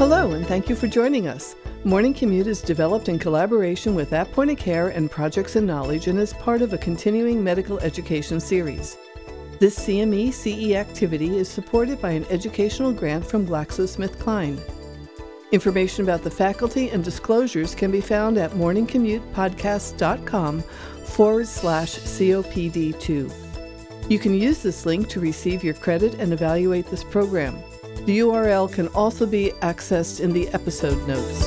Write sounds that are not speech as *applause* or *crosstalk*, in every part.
Hello, and thank you for joining us. Morning Commute is developed in collaboration with At Point of Care and Projects and Knowledge and is part of a continuing medical education series. This CME CE activity is supported by an educational grant from GlaxoSmithKline. Information about the faculty and disclosures can be found at morningcommutepodcast.com forward slash COPD2. You can use this link to receive your credit and evaluate this program. The URL can also be accessed in the episode notes.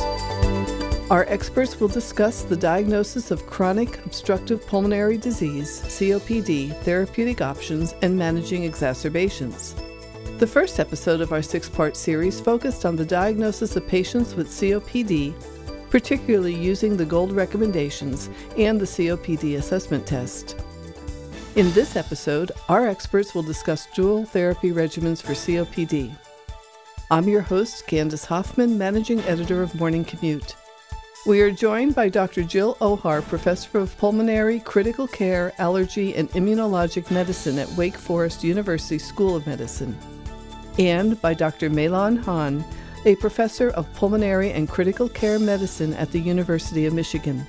Our experts will discuss the diagnosis of chronic obstructive pulmonary disease, COPD, therapeutic options, and managing exacerbations. The first episode of our six part series focused on the diagnosis of patients with COPD, particularly using the GOLD recommendations and the COPD assessment test. In this episode, our experts will discuss dual therapy regimens for COPD. I'm your host, Candace Hoffman, Managing Editor of Morning Commute. We are joined by Dr. Jill Ohar, Professor of Pulmonary, Critical Care, Allergy, and Immunologic Medicine at Wake Forest University School of Medicine, and by Dr. Meilan Han, a Professor of Pulmonary and Critical Care Medicine at the University of Michigan.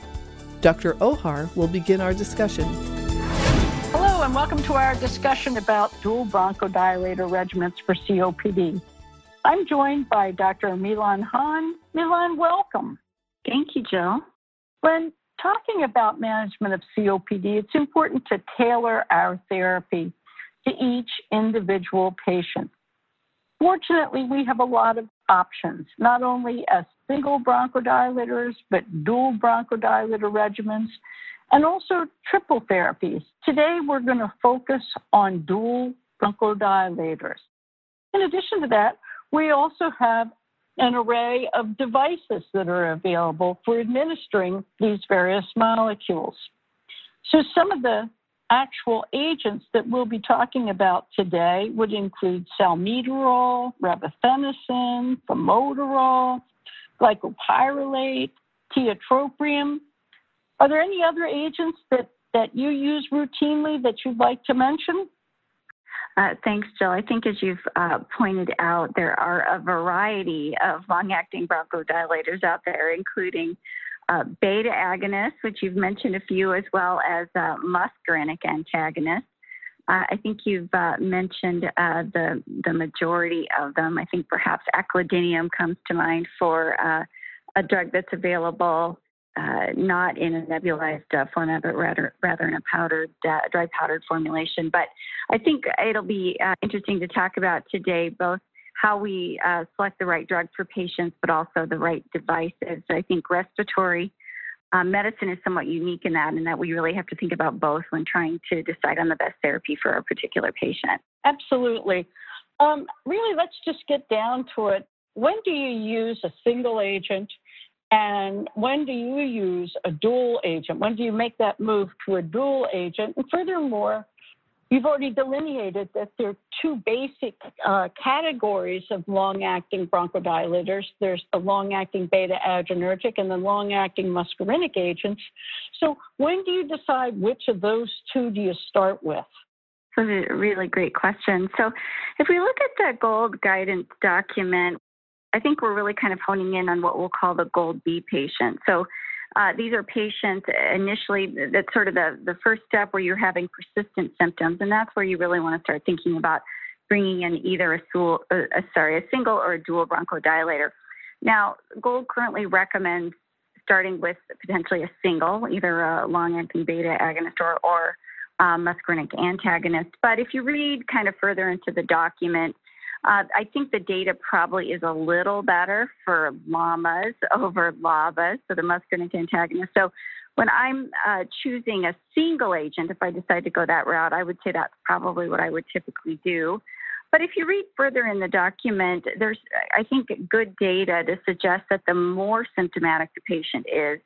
Dr. Ohar will begin our discussion. Hello, and welcome to our discussion about dual bronchodilator regimens for COPD. I'm joined by Dr. Meilan Han. Meilan, welcome. Thank you, Jill. When talking about management of COPD, it's important to tailor our therapy to each individual patient. Fortunately, we have a lot of options, not only as single bronchodilators, but dual bronchodilator regimens, and also triple therapies. Today, we're going to focus on dual bronchodilators. In addition to that, we also have an array of devices that are available for administering these various molecules. So, some of the actual agents that we'll be talking about today would include salmeterol, revefenacin, formoterol, glycopyrrolate, tiotropium. Are there any other agents that, that you use routinely that you'd like to mention? Uh, thanks, Jill. I think as you've uh, pointed out, there are a variety of long acting bronchodilators out there, including uh, beta agonists, which you've mentioned a few, as well as uh, muscarinic antagonists. Uh, I think you've uh, mentioned the, the majority of them. I think perhaps aclidinium comes to mind for a drug that's available uh, not in a nebulized uh, format, but rather rather in a powdered, uh, dry powdered formulation. But I think it'll be uh, interesting to talk about today both how we uh, select the right drug for patients, but also the right devices. I think respiratory uh, medicine is somewhat unique in that, in that we really have to think about both when trying to decide on the best therapy for a particular patient. Absolutely. Um, really, let's just get down to it. When do you use a single agent and when do you use a dual agent? When do you make that move to a dual agent? And furthermore, you've already delineated that there are two basic uh, categories of long acting bronchodilators there's the long acting beta adrenergic and the long acting muscarinic agents. So, when do you decide which of those two do you start with? That's a really great question. So, if we look at the GOLD guidance document, I think we're really kind of honing in on what we'll call the gold B patient. So uh, these are patients initially, that's sort of the, the first step where you're having persistent symptoms, and that's where you really want to start thinking about bringing in either a, dual, uh, sorry, a single or a dual bronchodilator. Now, GOLD currently recommends starting with potentially a single, either a long-acting beta agonist or, or um, muscarinic antagonist. But if you read kind of further into the document, uh, I think the data probably is a little better for LAMAs *laughs* over LABAs, so the muscarinic antagonist. So when I'm uh, choosing a single agent, if I decide to go that route, I would say that's probably what I would typically do. But if you read further in the document, there's, I think, good data to suggest that the more symptomatic the patient is,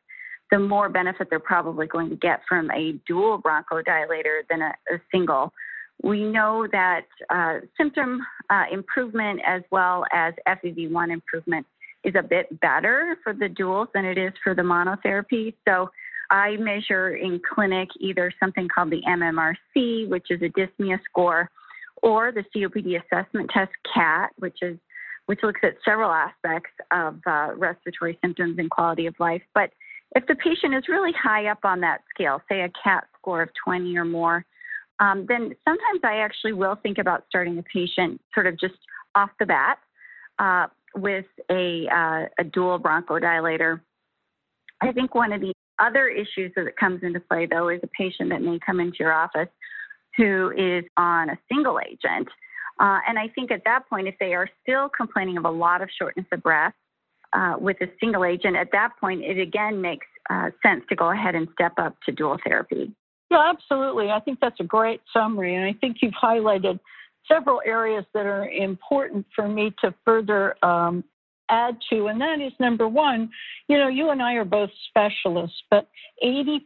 the more benefit they're probably going to get from a dual bronchodilator than a, a single. We know that uh, symptom uh, improvement as well as FEV1 improvement is a bit better for the duals than it is for the monotherapy. So I measure in clinic either something called the MMRC, which is a dyspnea score, or the COPD assessment test CAT, which is which looks at several aspects of uh, respiratory symptoms and quality of life. But if the patient is really high up on that scale, say a CAT score of 20 or more, um, then sometimes I actually will think about starting a patient sort of just off the bat uh, with a, uh, a dual bronchodilator. I think one of the other issues that comes into play, though, is a patient that may come into your office who is on a single agent. Uh, and I think at that point, if they are still complaining of a lot of shortness of breath uh, with a single agent, at that point, it again makes uh, sense to go ahead and step up to dual therapy. Yeah, absolutely. I think that's a great summary. And I think you've highlighted several areas that are important for me to further um, add to, and that is number one, you know, you and I are both specialists, but 80%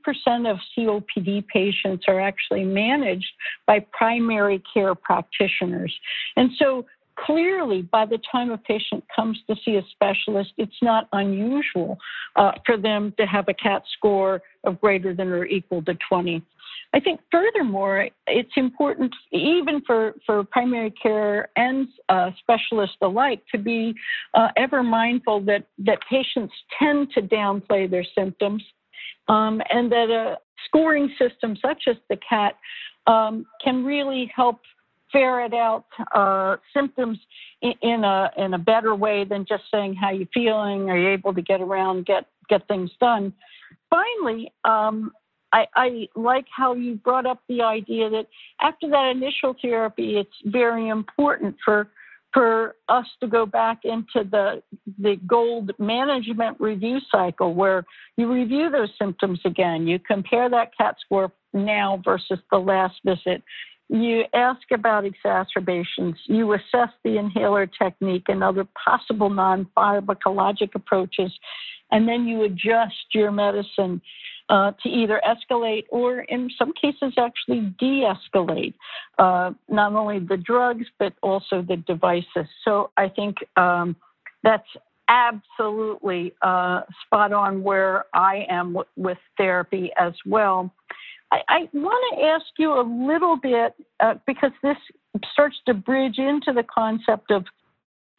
of COPD patients are actually managed by primary care practitioners. And so clearly, by the time a patient comes to see a specialist, it's not unusual uh, for them to have a CAT score of greater than or equal to 20. I think furthermore, it's important even for, for primary care and uh, specialists alike to be uh, ever mindful that, that patients tend to downplay their symptoms um, and that a scoring system such as the CAT um, can really help ferret out uh, symptoms in, in, a in a better way than just saying how you feeling. Are you able to get around, get get things done? Finally, um, I, I like how you brought up the idea that after that initial therapy, it's very important for for us to go back into the the gold management review cycle where you review those symptoms again you compare that cat score now versus the last visit you ask about exacerbations you assess the inhaler technique and other possible non-pharmacologic approaches and then you adjust your medicine uh, to either escalate or, in some cases, actually de escalate uh, not only the drugs but also the devices. So I think um, that's absolutely uh, spot on where I am w- with therapy as well. I, I want to ask you a little bit uh, because this starts to bridge into the concept of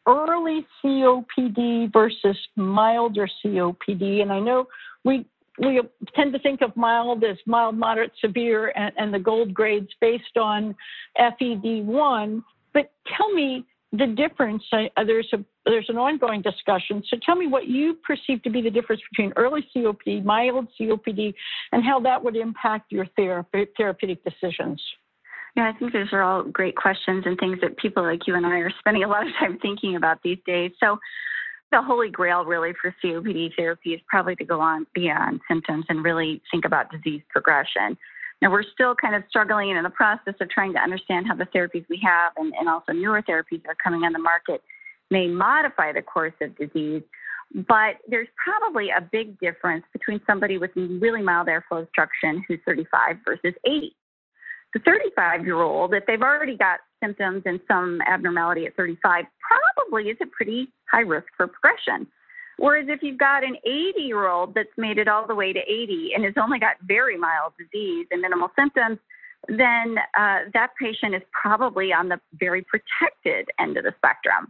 early COPD versus milder COPD. And I know we we tend to think of mild as mild, moderate, severe, and, and the gold grades based on FEV1. But tell me the difference. Uh, there's a there's an ongoing discussion. So tell me what you perceive to be the difference between early COPD, mild COPD, and how that would impact your therapy, therapeutic decisions. Yeah, I think those are all great questions and things that people like you and I are spending a lot of time thinking about these days. So the holy grail really for COPD therapy is probably to go on beyond symptoms and really think about disease progression. Now, we're still kind of struggling in the process of trying to understand how the therapies we have and, and also newer therapies that are coming on the market may modify the course of disease. But there's probably a big difference between somebody with really mild airflow obstruction who's 35 versus 80 the 35 year old, if they've already got symptoms and some abnormality at 35, probably is a pretty high risk for progression. Whereas if you've got an 80 year old that's made it all the way to 80 and has only got very mild disease and minimal symptoms, then uh, that patient is probably on the very protected end of the spectrum.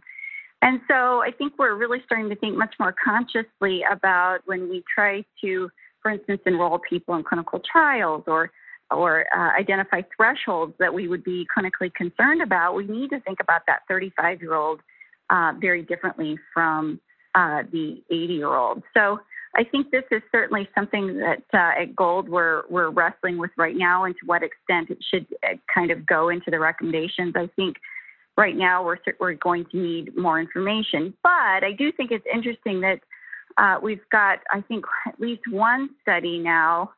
And so I think we're really starting to think much more consciously about when we try to, for instance, enroll people in clinical trials or or uh, identify thresholds that we would be clinically concerned about, we need to think about that 35 year old uh, very differently from uh, the 80 year old. So I think this is certainly something that uh, at Gold we're, we're wrestling with right now and to what extent it should uh, kind of go into the recommendations. I think right now we're, we're going to need more information. But I do think it's interesting that uh, we've got, I think, at least one study now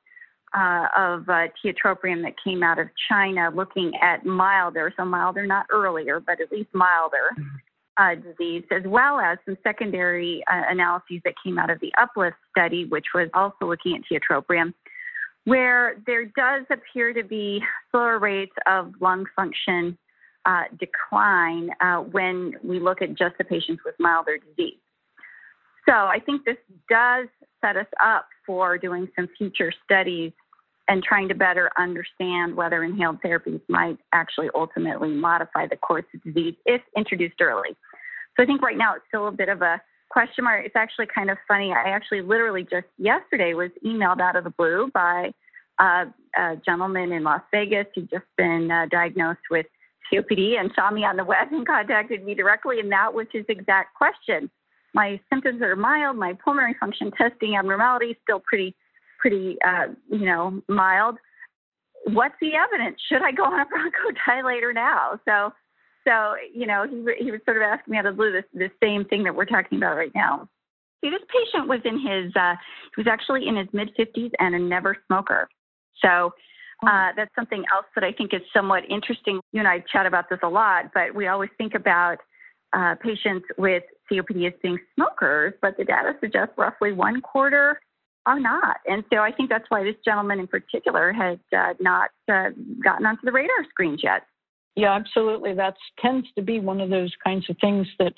uh, of uh, tiotropium that came out of China looking at milder, so milder, not earlier, but at least milder mm-hmm. Uh, disease, as well as some secondary uh, analyses that came out of the Uplift study, which was also looking at tiotropium, where there does appear to be slower rates of lung function uh, decline uh, when we look at just the patients with milder disease. So I think this does set us up for doing some future studies and trying to better understand whether inhaled therapies might actually ultimately modify the course of disease if introduced early. So I think right now it's still a bit of a question mark. It's actually kind of funny. I actually literally just yesterday was emailed out of the blue by uh, a gentleman in Las Vegas who'd just been uh, diagnosed with COPD and saw me on the web and contacted me directly, and that was his exact question. My symptoms are mild. My pulmonary function testing abnormality is still pretty, pretty, uh, you know, mild. What's the evidence? Should I go on a bronchodilator now? So, so you know, he he was sort of asking me out of the blue this the same thing that we're talking about right now. See, this patient was in his uh, he was actually in his mid 50s and a never smoker. So oh. uh, that's something else that I think is somewhat interesting. You and I chat about this a lot, but we always think about uh, patients with COPD as being smokers, but the data suggests roughly one quarter are not. And so I think that's why this gentleman in particular had uh, not uh, gotten onto the radar screens yet. Yeah, absolutely. That tends to be one of those kinds of things that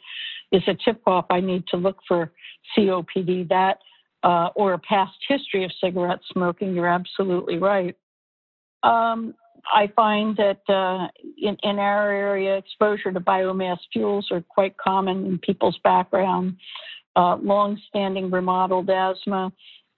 is a tip off. I need to look for COPD. That uh, or a past history of cigarette smoking, you're absolutely right. Um, I find that uh, in, in, our area, exposure to biomass fuels are quite common in people's background, uh, long standing remodeled asthma.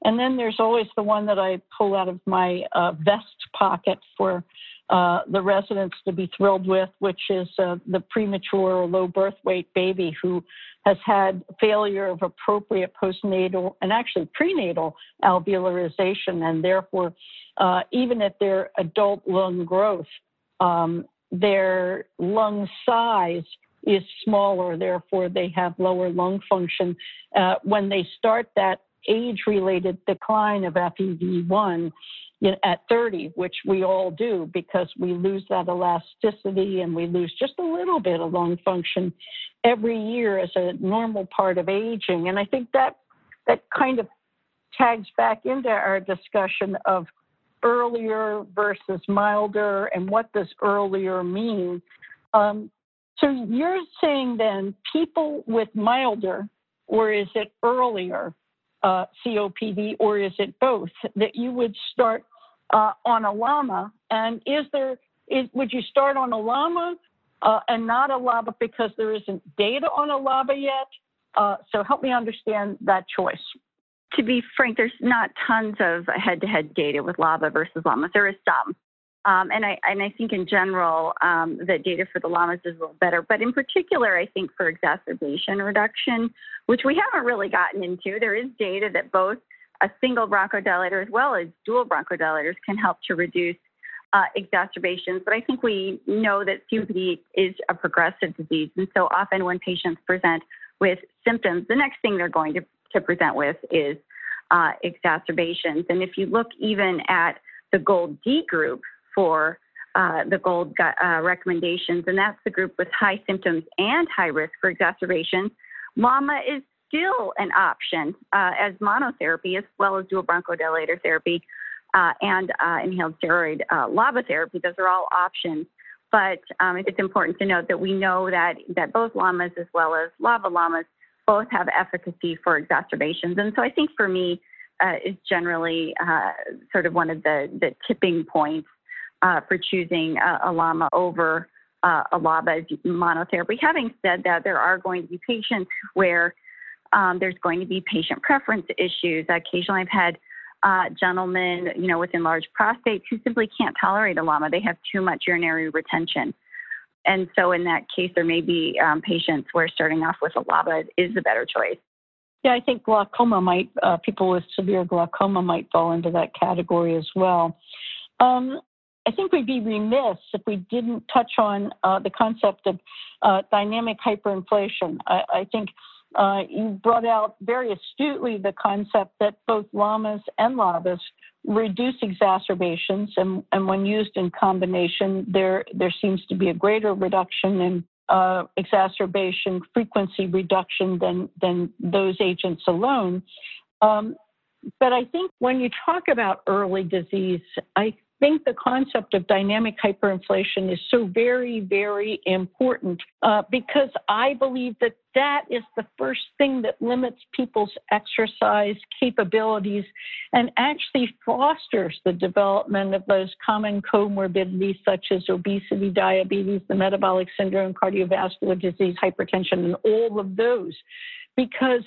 And then there's always the one that I pull out of my uh, vest pocket for uh, the residents to be thrilled with, which is uh, the premature or low birth weight baby who has had failure of appropriate postnatal and actually prenatal alveolarization, and therefore, uh, even at their adult lung growth, um, their lung size is smaller, therefore, they have lower lung function. Uh, when they start that age related decline of FEV1, at 30, which we all do because we lose that elasticity and we lose just a little bit of lung function every year as a normal part of aging. And I think that that kind of tags back into our discussion of earlier versus milder and what does earlier mean. Um, so you're saying then people with milder, or is it earlier uh, COPD, or is it both? That you would start uh, on a LAMA? And is there, is, would you start on a LAMA uh, and not a LABA because there isn't data on a LABA yet? Uh, so help me understand that choice. To be frank, there's not tons of head-to-head data with LABA versus LAMA. There is some. Um, and I and I think in general um, data for the LAMAs is a little better, but in particular, I think for exacerbation reduction, which we haven't really gotten into, there is data that both a single bronchodilator as well as dual bronchodilators can help to reduce uh, exacerbations. But I think we know that COPD is a progressive disease. And so often when patients present with symptoms, the next thing they're going to, to present with is uh, exacerbations. And if you look even at the GOLD D group for uh, the GOLD uh, recommendations, and that's the group with high symptoms and high risk for exacerbations, LAMA is still an option uh, as monotherapy as well as dual bronchodilator therapy uh, and uh, inhaled steroid uh, LABA therapy. Those are all options. But um, it's important to note that we know that, that both LAMAs as well as LABA LAMAs both have efficacy for exacerbations. And so I think for me, uh, is generally uh, sort of one of the, the tipping points for choosing a, a LAMA over uh, a LABA monotherapy. Having said that, there are going to be patients where um, there's going to be patient preference issues. Occasionally, I've had uh, gentlemen, you know, with enlarged prostates who simply can't tolerate a LAMA. They have too much urinary retention. And so, in that case, there may be um, patients where starting off with a LABA is the better choice. Yeah, I think glaucoma might, uh, people with severe glaucoma might fall into that category as well. Um, I think we'd be remiss if we didn't touch on uh, the concept of uh, dynamic hyperinflation. I, I think uh, you brought out very astutely the concept that both LAMAs and LABAs reduce exacerbations, and, and when used in combination, there, there seems to be a greater reduction in uh, exacerbation frequency reduction than, than those agents alone. Um, but I think when you talk about early disease, I think the concept of dynamic hyperinflation is so very, very important uh, because I believe that that is the first thing that limits people's exercise capabilities and actually fosters the development of those common comorbidities such as obesity, diabetes, the metabolic syndrome, cardiovascular disease, hypertension, and all of those. Because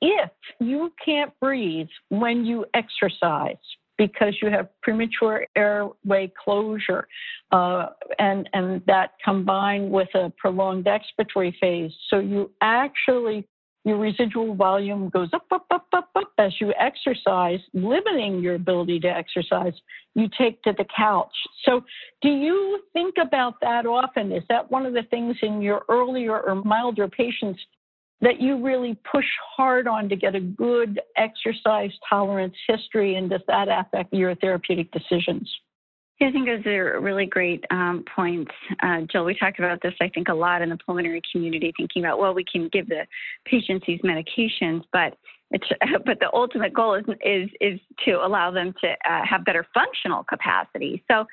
if you can't breathe when you exercise, because you have premature airway closure, uh, and and that combined with a prolonged expiratory phase. So you actually your residual volume goes up, up, up, up, up as you exercise, limiting your ability to exercise. You take to the couch. So, do you think about that often? Is that one of the things in your earlier or milder patients that you really push hard on to get a good exercise tolerance history, and does that affect your therapeutic decisions? Yeah, I think those are really great um, points, uh, Jill. We talked about this, I think, a lot in the pulmonary community, thinking about well, we can give the patients these medications, but it's *laughs* but the ultimate goal is is is to allow them to uh, have better functional capacity. So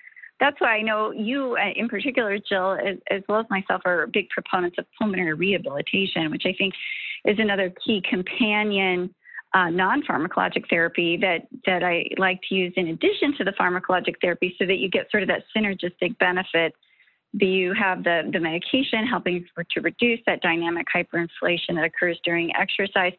that's why I know you, uh, in particular, Jill, as, as, well as myself, are big proponents of pulmonary rehabilitation, which I think is another key companion uh, non-pharmacologic therapy that that I like to use in addition to the pharmacologic therapy, so that you get sort of that synergistic benefit. You have the, the medication helping for, to reduce that dynamic hyperinflation that occurs during exercise,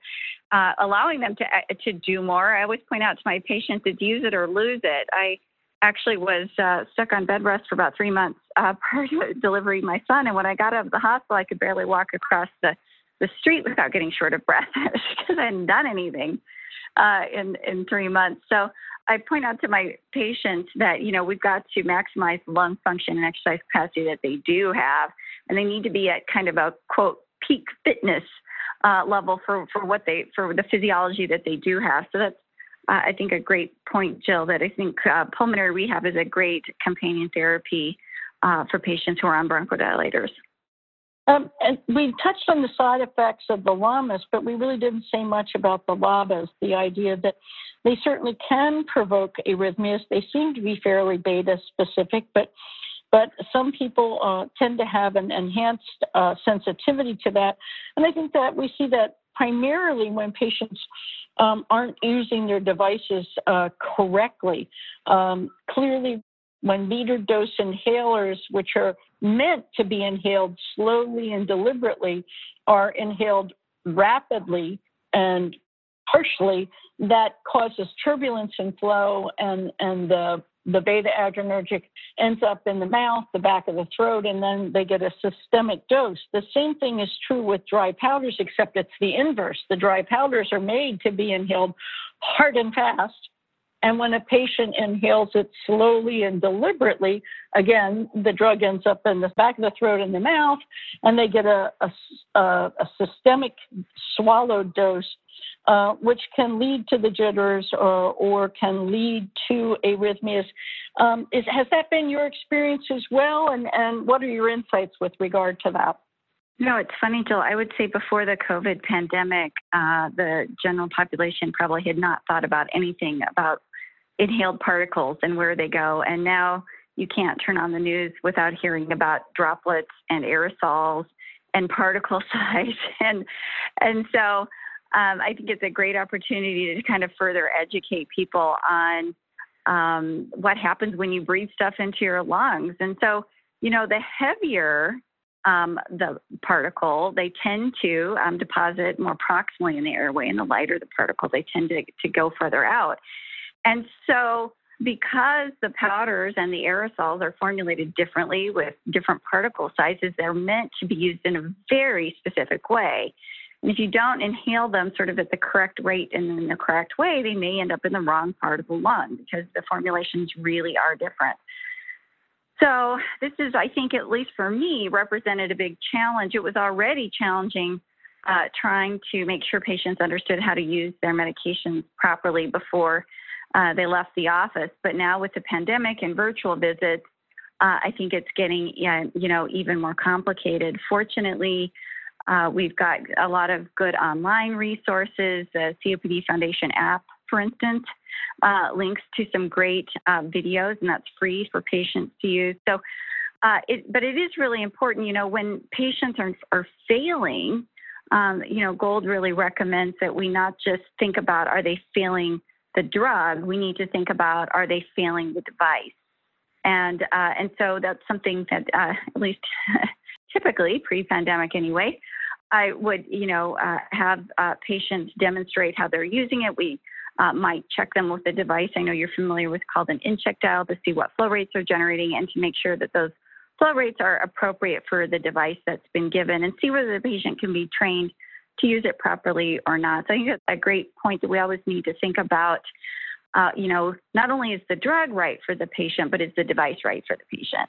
uh, allowing them to uh, to do more. I always point out to my patients, it's use it or lose it. I actually was uh, stuck on bed rest for about three months uh, *laughs* prior to delivering my son. And when I got out of the hospital, I could barely walk across the, the street without getting short of breath because *laughs* I hadn't done anything uh, in, in three months. So I point out to my patients that, you know, we've got to maximize lung function and exercise capacity that they do have. And they need to be at kind of a quote peak fitness uh, level for, for what they, for the physiology that they do have. So that's uh, I think a great point, Jill, that I think uh, pulmonary rehab is a great companion therapy uh, for patients who are on bronchodilators. Um, and we touched on the side effects of the LAMAs, but we really didn't say much about the LABAs, the idea that they certainly can provoke arrhythmias. They seem to be fairly beta specific, but but some people uh, tend to have an enhanced uh, sensitivity to that. And I think that we see that primarily when patients um, aren't using their devices uh, correctly. Um, clearly, when meter dose inhalers, which are meant to be inhaled slowly and deliberately, are inhaled rapidly and harshly, that causes turbulence and flow, and, and the the beta adrenergic ends up in the mouth, the back of the throat, and then they get a systemic dose. The same thing is true with dry powders, except it's the inverse. The dry powders are made to be inhaled hard and fast. And when a patient inhales it slowly and deliberately, again, the drug ends up in the back of the throat and the mouth, and they get a, a, a, systemic swallowed dose uh, which can lead to the jitters or, or can lead to arrhythmias. Um, is, has that been your experience as well? And, and what are your insights with regard to that? No, it's funny, Jill. I would say before the COVID pandemic, uh, the general population probably had not thought about anything about inhaled particles and where they go. And now you can't turn on the news without hearing about droplets and aerosols and particle *laughs* size. And and so um, I think it's a great opportunity to kind of further educate people on um, what happens when you breathe stuff into your lungs. And so, you know, the heavier um, the particle, they tend to um, deposit more proximally in the airway, and the lighter the particle, they tend to, to go further out. And so, because the powders and the aerosols are formulated differently with different particle sizes, they're meant to be used in a very specific way. If you don't inhale them sort of at the correct rate and in the correct way, they may end up in the wrong part of the lung because the formulations really are different. So this is, I think, at least for me, represented a big challenge. It was already challenging uh, trying to make sure patients understood how to use their medications properly before uh, they left the office. But now with the pandemic and virtual visits, uh, I think it's getting, you know, even more complicated. Fortunately, uh, we've got a lot of good online resources, the COPD Foundation app, for instance, uh, links to some great uh, videos, and that's free for patients to use. So, uh, it, but it is really important, you know, when patients are, are failing, um, you know, Gold really recommends that we not just think about are they failing the drug, we need to think about are they failing the device. And, uh, and so that's something that, uh, at least *laughs* typically pre-pandemic anyway, I would, you know, uh, have uh, patients demonstrate how they're using it. We uh, might check them with a device I know you're familiar with called an in-check dial to see what flow rates are generating and to make sure that those flow rates are appropriate for the device that's been given and see whether the patient can be trained to use it properly or not. So I think that's a great point that we always need to think about. Uh, you know, not only is the drug right for the patient, but is the device right for the patient?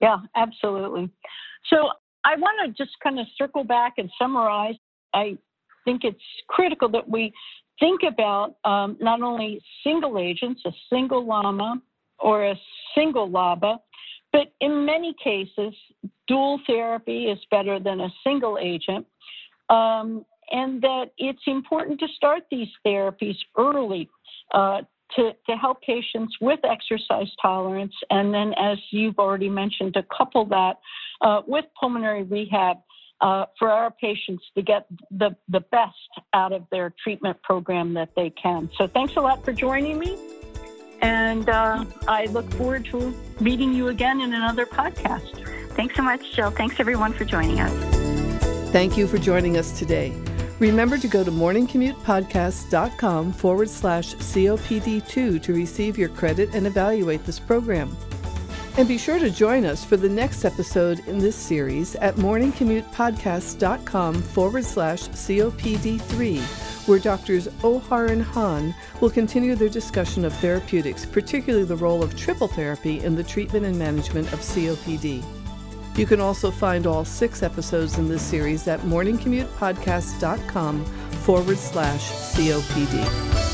Yeah, absolutely. So I want to just kind of circle back and summarize. I think it's critical that we think about um, not only single agents, a single LAMA or a single LABA, but in many cases, dual therapy is better than a single agent. Um, and that it's important to start these therapies early uh, to, to help patients with exercise tolerance. And then, as you've already mentioned, to couple that uh, with pulmonary rehab uh, for our patients to get the, the best out of their treatment program that they can. So, thanks a lot for joining me. And uh, I look forward to meeting you again in another podcast. Thanks so much, Jill. Thanks everyone for joining us. Thank you for joining us today. Remember to go to morningcommutepodcast.com forward slash COPD2 to receive your credit and evaluate this program. And be sure to join us for the next episode in this series at morningcommutepodcast.com forward slash COPD3 where doctors Ohar and Han will continue their discussion of therapeutics, particularly the role of triple therapy in the treatment and management of COPD. You can also find all six episodes in this series at morningcommutepodcast.com forward slash COPD.